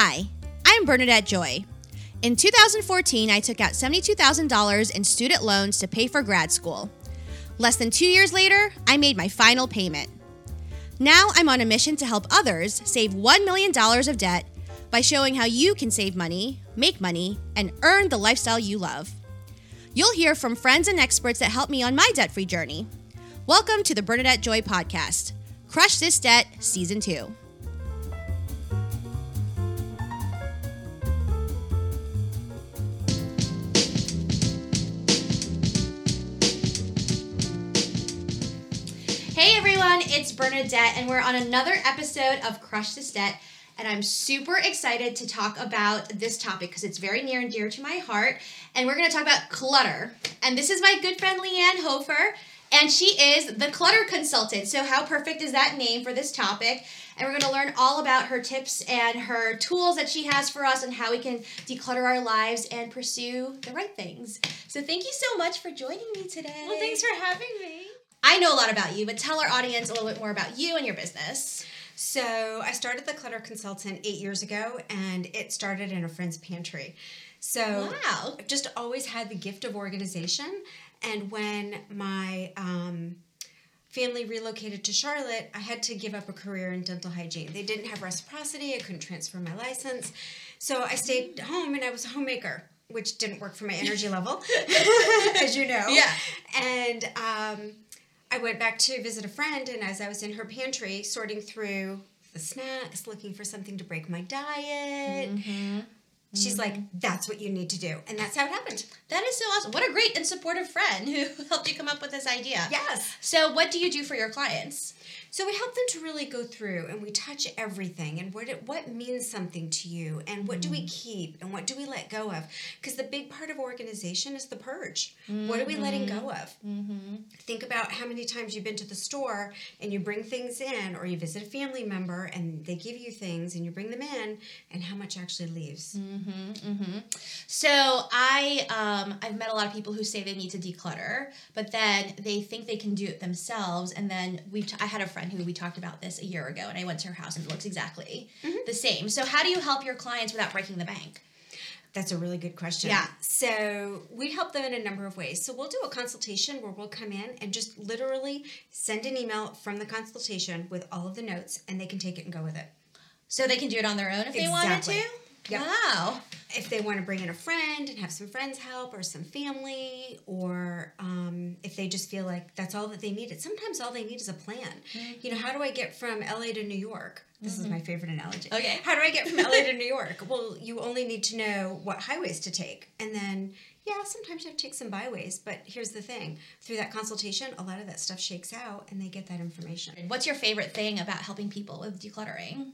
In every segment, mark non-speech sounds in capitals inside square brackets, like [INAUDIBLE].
Hi, I'm Bernadette Joy. In 2014, I took out $72,000 in student loans to pay for grad school. Less than two years later, I made my final payment. Now I'm on a mission to help others save $1 million of debt by showing how you can save money, make money, and earn the lifestyle you love. You'll hear from friends and experts that helped me on my debt free journey. Welcome to the Bernadette Joy Podcast Crush This Debt, Season 2. Everyone, it's Bernadette, and we're on another episode of Crush This Debt. And I'm super excited to talk about this topic because it's very near and dear to my heart. And we're going to talk about clutter. And this is my good friend Lianne Hofer, and she is the clutter consultant. So, how perfect is that name for this topic? And we're going to learn all about her tips and her tools that she has for us and how we can declutter our lives and pursue the right things. So, thank you so much for joining me today. Well, thanks for having me. I know a lot about you, but tell our audience a little bit more about you and your business. So, I started the Clutter Consultant eight years ago, and it started in a friend's pantry. So, Wow. I've just always had the gift of organization. And when my um, family relocated to Charlotte, I had to give up a career in dental hygiene. They didn't have reciprocity, I couldn't transfer my license. So, I stayed home and I was a homemaker. Which didn't work for my energy level, [LAUGHS] as you know. Yeah. And um, I went back to visit a friend, and as I was in her pantry sorting through the snacks, looking for something to break my diet, mm-hmm. she's like, That's what you need to do. And that's how it happened. That is so awesome. What a great and supportive friend [LAUGHS] who helped you come up with this idea. Yes. So, what do you do for your clients? So we help them to really go through and we touch everything and what it, what means something to you and what do we mm-hmm. keep and what do we let go of? Because the big part of organization is the purge. What are we letting go mm-hmm. of? Mm-hmm. Think about how many times you've been to the store and you bring things in or you visit a family member and they give you things and you bring them in and how much actually leaves. So, I um, I've met a lot of people who say they need to declutter, but then they think they can do it themselves. And then we have I had a friend who we talked about this a year ago, and I went to her house and it looks exactly mm-hmm. the same. So, how do you help your clients without breaking the bank? That's a really good question. Yeah. So we help them in a number of ways. So we'll do a consultation where we'll come in and just literally send an email from the consultation with all of the notes and they can take it and go with it. So they can do it on their own if they wanted to. Yep. Wow. If they want to bring in a friend and have some friends help or some family, or they just feel like that's all that they needed. Sometimes all they need is a plan. Mm-hmm. You know, how do I get from LA to New York? This is my favorite analogy. Okay. How do I get from LA to [LAUGHS] New York? Well, you only need to know what highways to take. And then, yeah, sometimes you have to take some byways. But here's the thing through that consultation, a lot of that stuff shakes out and they get that information. What's your favorite thing about helping people with decluttering?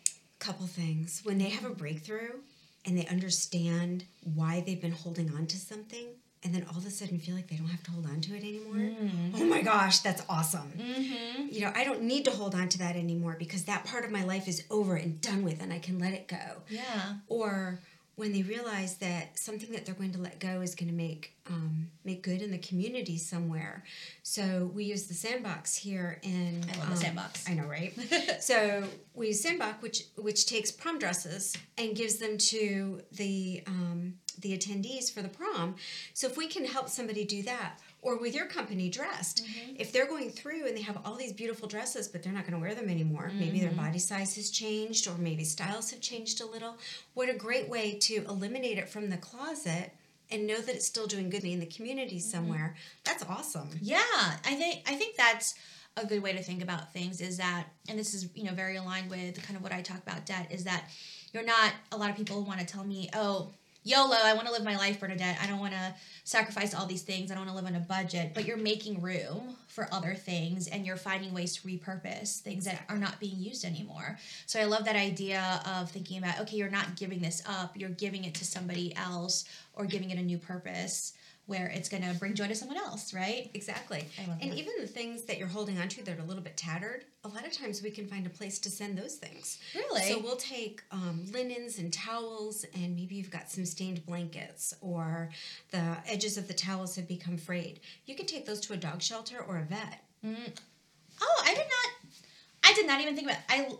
A couple things. When they have a breakthrough and they understand why they've been holding on to something, and then all of a sudden feel like they don't have to hold on to it anymore. Mm. Oh my gosh, that's awesome. Mm-hmm. You know, I don't need to hold on to that anymore because that part of my life is over and done with and I can let it go. Yeah. Or when they realize that something that they're going to let go is going to make um, make good in the community somewhere. So we use the sandbox here in. I love the um, Sandbox. I know, right? [LAUGHS] so we use sandbox, which which takes prom dresses and gives them to the um, the attendees for the prom. So if we can help somebody do that. Or with your company dressed, mm-hmm. if they're going through and they have all these beautiful dresses, but they're not going to wear them anymore, maybe their mm-hmm. body size has changed, or maybe styles have changed a little. What a great way to eliminate it from the closet and know that it's still doing good in the community mm-hmm. somewhere. That's awesome. Yeah, I think I think that's a good way to think about things is that and this is, you know, very aligned with kind of what I talk about debt is that you're not a lot of people want to tell me, "Oh, YOLO, I want to live my life, Bernadette. I don't want to sacrifice all these things. I don't want to live on a budget." But you're making room for other things and you're finding ways to repurpose things that are not being used anymore. So I love that idea of thinking about, okay, you're not giving this up, you're giving it to somebody else or giving it a new purpose where it's going to bring joy to someone else, right? Exactly. I love and that. even the things that you're holding onto that are a little bit tattered, a lot of times we can find a place to send those things. Really? So we'll take um, linens and towels, and maybe you've got some stained blankets, or the edges of the towels have become frayed. You can take those to a dog shelter or a vet. Oh, I did not. I did not even think about. I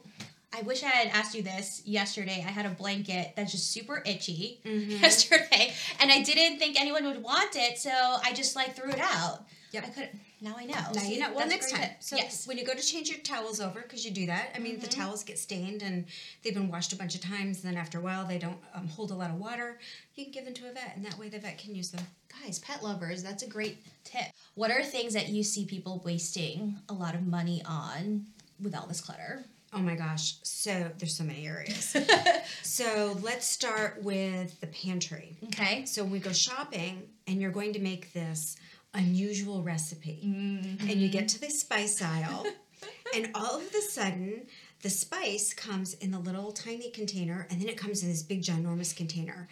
I wish I had asked you this yesterday. I had a blanket that's just super itchy Mhm. [LAUGHS] yesterday, and I didn't think anyone would want it, so I just like threw it out. Yep. I could now I know. Now See, you know. Well, next time. So yes. when you go to change your towels over, because you do that. I mean, the Mhm. towels get stained and they've been washed a bunch of times. And then after a while, they don't um, hold a lot of water. You can give them to a vet, and that way the vet can use them. Guys, pet lovers, that's a great tip. What are things that you see people wasting a lot of money on with all this clutter? Oh my gosh! So there's so many areas. [LAUGHS] so let's start with the pantry. okay. So we go shopping, and you're going to make this unusual recipe. Mm-hmm. and you get to the spice aisle, [LAUGHS] and all of a sudden, the spice comes in the little tiny container, and then it comes in this big, ginormous container.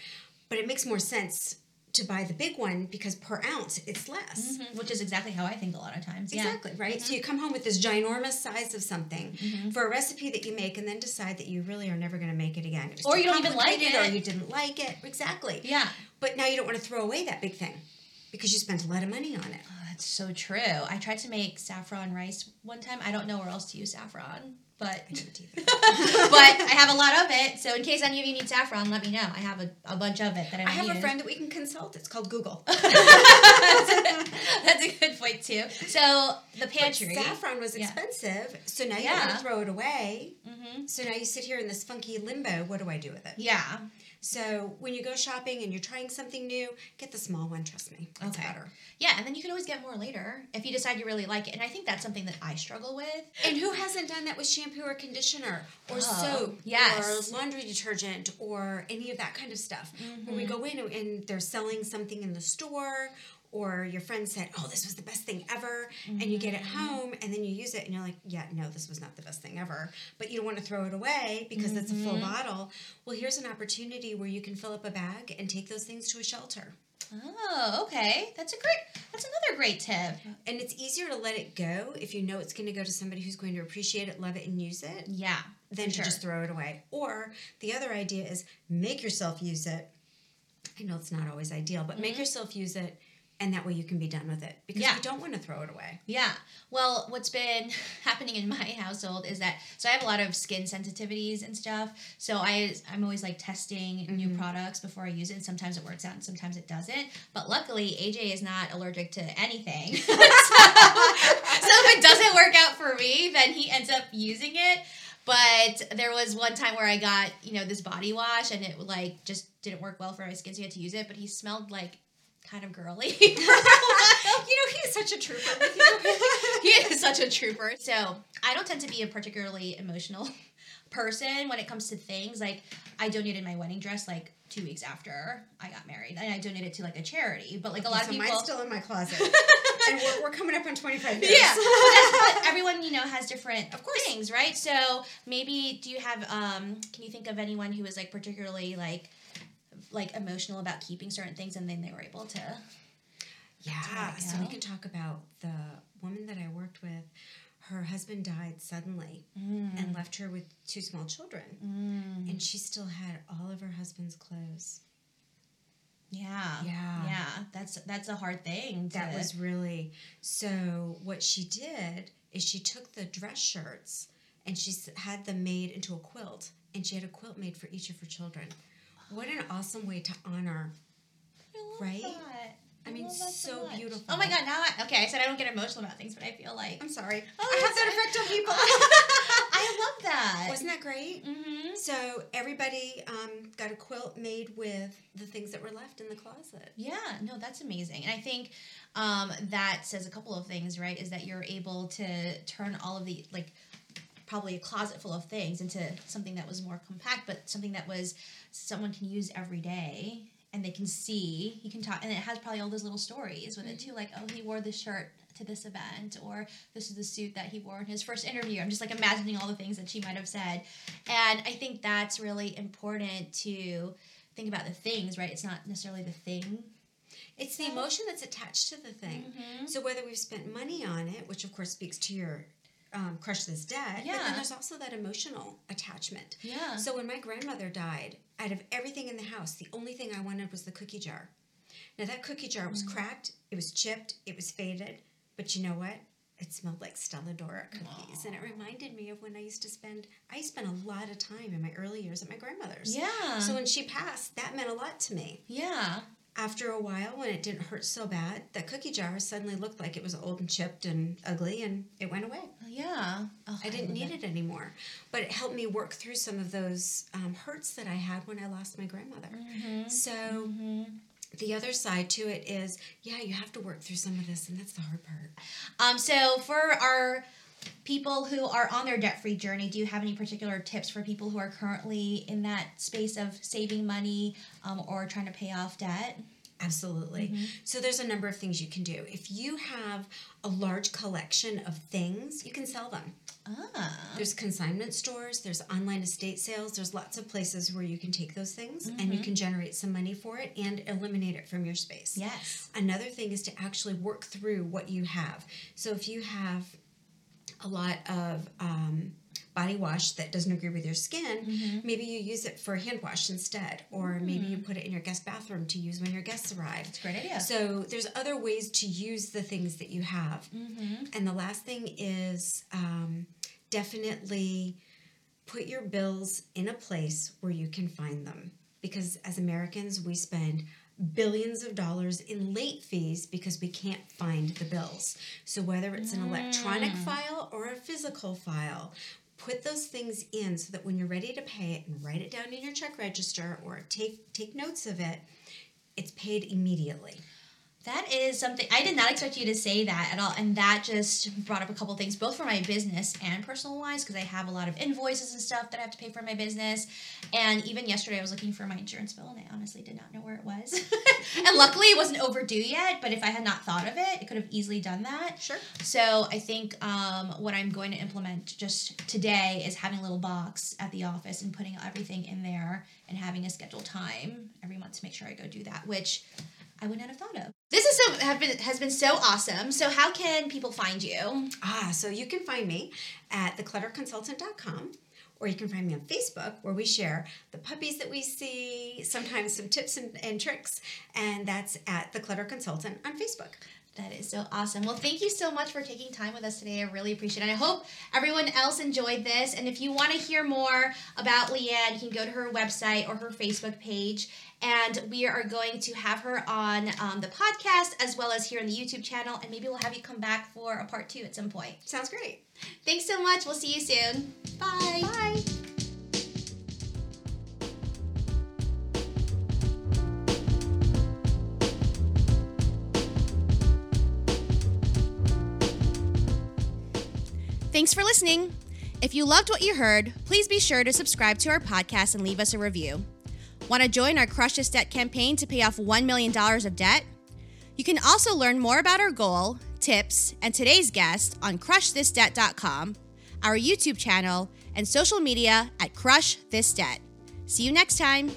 But it makes more sense to buy the big one because per ounce it's less. Mhm, Which is exactly how I think a lot of times. Yeah. Mm-hmm. Exactly, right? So you come home with this ginormous size of something for a recipe that you make and then decide that you really are never going to make it again. It Or you don't even like it. Or you didn't like it. Exactly. Yeah. But now you don't want to throw away that big thing because you spent a lot of money on it. Oh, that's so true. I tried to make saffron rice one time. I don't know where else to use saffron, but I [LAUGHS] but I have a lot of it. So in case any of you need saffron, let me know. I have a, a bunch of it that I, I don't have a friend that we can consult. It's called Google. [LAUGHS] [LAUGHS] That's a good point too. So the pantry. Saffron was Yeah. expensive, so now you Yeah. want to throw it away. hmm So now you sit here in this funky limbo. What do I do with it? Yeah. So when you go shopping and you're trying something new, get the small one. Trust me, it's Okay. better. Yeah, and then you can always get more later if you decide you really like it. And I think that's something that I struggle with. And who hasn't done that with shampoo or conditioner or Oh, soap yes. or laundry detergent or any of that kind of stuff? When we mm-hmm. go in and they're selling something in the store or your friend said, "Oh, this was the best thing ever," and you get it mm-hmm. home and then you use it and you're like, "Yeah, no, this was not the best thing ever," but you don't want to throw it away because it's a full mm-hmm. bottle. Well, here's an opportunity where you can fill up a bag and take those things to a shelter. Oh, okay. That's a great. That's another great tip. And it's easier to let it go if you know it's going to go to somebody who's going to appreciate it, love it, and use it Yeah. than to sure. just throw it away. Or the other idea is make yourself use it. I know it's not always ideal, but make mm-hmm. yourself use it, and that way you can be done with it because Yeah. you don't want to throw it away. Yeah. Well, what's been [LAUGHS] happening in my household is that so I have a lot of skin sensitivities and stuff. So I I'm always like testing new mm-hmm. products before I use it. And sometimes it works out and sometimes it doesn't. But luckily, AJ is not allergic to anything. [LAUGHS] [LAUGHS] so, so if it doesn't work out for me, then he ends up using it. But there was one time where I got, you know, this body wash and it like just didn't work well for my skin, so you had to use it. But he smelled like kind of girly. for a while. You know, he's such a trooper [LAUGHS] he is such a trooper. So I don't tend to be a particularly emotional person when it comes to things. Like I donated my wedding dress like two weeks after I got married, and I donated to like a charity. But like a lot so of people, mine's still in my closet. [LAUGHS] and we're, we're coming up on 25 years. yeah, [LAUGHS] but, but everyone you know has different Of course. things, right? So maybe do you have um? Can you think of anyone who is like particularly like like emotional about keeping certain things, and then they were able to? Yeah. So we can talk about the woman that I worked with. Her husband died suddenly and left her with two small children. Mm. And she still had all of her husband's clothes. Yeah. Yeah. Yeah. That's that's a hard thing. To, That was really so. What she did is she took the dress shirts and she had them made into a quilt, and she had a quilt made for each of her children. What an awesome way to honor! I love right? that. I mean, love that so beautiful. Oh my god! Now, I, okay, I said I don't get emotional about things, but I feel like I'm sorry. Oh, I have that effect on people. [LAUGHS] I love that. Wasn't that great? Mm-hmm. So everybody um, got a quilt made with the things that were left in the closet. Yeah, no, that's amazing. And I think um, that says a couple of things, right? Is that you're able to turn all of the, like, probably a closet full of things into something that was more compact, but something that was someone can use every day and they can see. You can talk, and it has probably all those little stories with it too, like, oh, he wore this shirt to this event, or this is the suit that he wore in his first interview. I'm just like imagining all the things that she might have said. And I think that's really important to think about the things, right? It's not necessarily the thing It's the emotion that's attached to the thing. Mm-hmm. So whether we've spent money on it, which of course speaks to your um, crush this debt, but then there's also that emotional attachment. Yeah. So when my grandmother died, out of everything in the house, the only thing I wanted was the cookie jar. Now that cookie jar was Mm. cracked, it was chipped, it was faded, but you know what? it smelled like Stella D'oro cookies, and it reminded me of when I used to spend. I spent a lot of time in my early years at my grandmother's. Yeah. So when she passed, that meant a lot to me. yeah. After a while, when it didn't hurt so bad, that cookie jar suddenly looked like it was old and chipped and ugly, and it went away. Yeah. Oh, I didn't love need that. it anymore. But it helped me work through some of those um, hurts that I had when I lost my grandmother. Mm-hmm. So the other side to it is, yeah, you have to work through some of this, and that's the hard part. Um, so for our people who are on their debt-free journey, do you have any particular tips for people who are currently in that space of saving money um, or trying to pay off debt? Absolutely. So there's a number of things you can do. If you have a large collection of things, you can sell them. Ah. There's consignment stores, there's online estate sales, there's lots of places where you can take those things and you can generate some money for it and eliminate it from your space. Yes. Another thing is to actually work through what you have. So if you have a lot of um, body wash that doesn't agree with your skin, maybe you use it for hand wash instead, or maybe you put it in your guest bathroom to use when your guests arrive. It's a great idea. So there's other ways to use the things that you have. And the last thing is um, definitely put your bills in a place where you can find them. Because as Americans, we spend billions of dollars in late fees because we can't find the bills. So whether it's an electronic mm. file or a physical file, put those things in so that when you're ready to pay it and write it down in your check register or take take notes of it, it's paid immediately. That is something I did not expect you to say that at all, and that just brought up a couple things, both for my business and personal wise, because I have a lot of invoices and stuff that I have to pay for my business. And even yesterday, I was looking for my insurance bill, and I honestly did not know where it was. [LAUGHS] and luckily, it wasn't overdue yet. But if I had not thought of it, it could have easily done that. Sure. So I think um, what I'm going to implement just today is having a little box at the office and putting everything in there and having a scheduled time every month to make sure I go do that, which I would not have thought of. This is so have been has been so awesome. So how can people find you? Ah, so you can find me at theclutterconsultant.com or you can find me on Facebook where we share the puppies that we see, sometimes some tips and, and tricks, and that's at The Clutter Consultant on Facebook. That is so awesome. Well, thank you so much for taking time with us today. I really appreciate it. I hope everyone else enjoyed this. And if you want to hear more about Lianne, you can go to her website or her Facebook page. And we are going to have her on um, the podcast as well as here on the YouTube channel. And maybe we'll have you come back for a part two at some point. Sounds great. Thanks so much. We'll see you soon. Bye. Bye. Thanks for listening. If you loved what you heard, please be sure to subscribe to our podcast and leave us a review. Want to join our Crush This Debt campaign to pay off $1 million of debt? You can also learn more about our goal, tips, and today's guest on crushthisdebt.com, our YouTube channel, and social media at Crush This Debt. See you next time.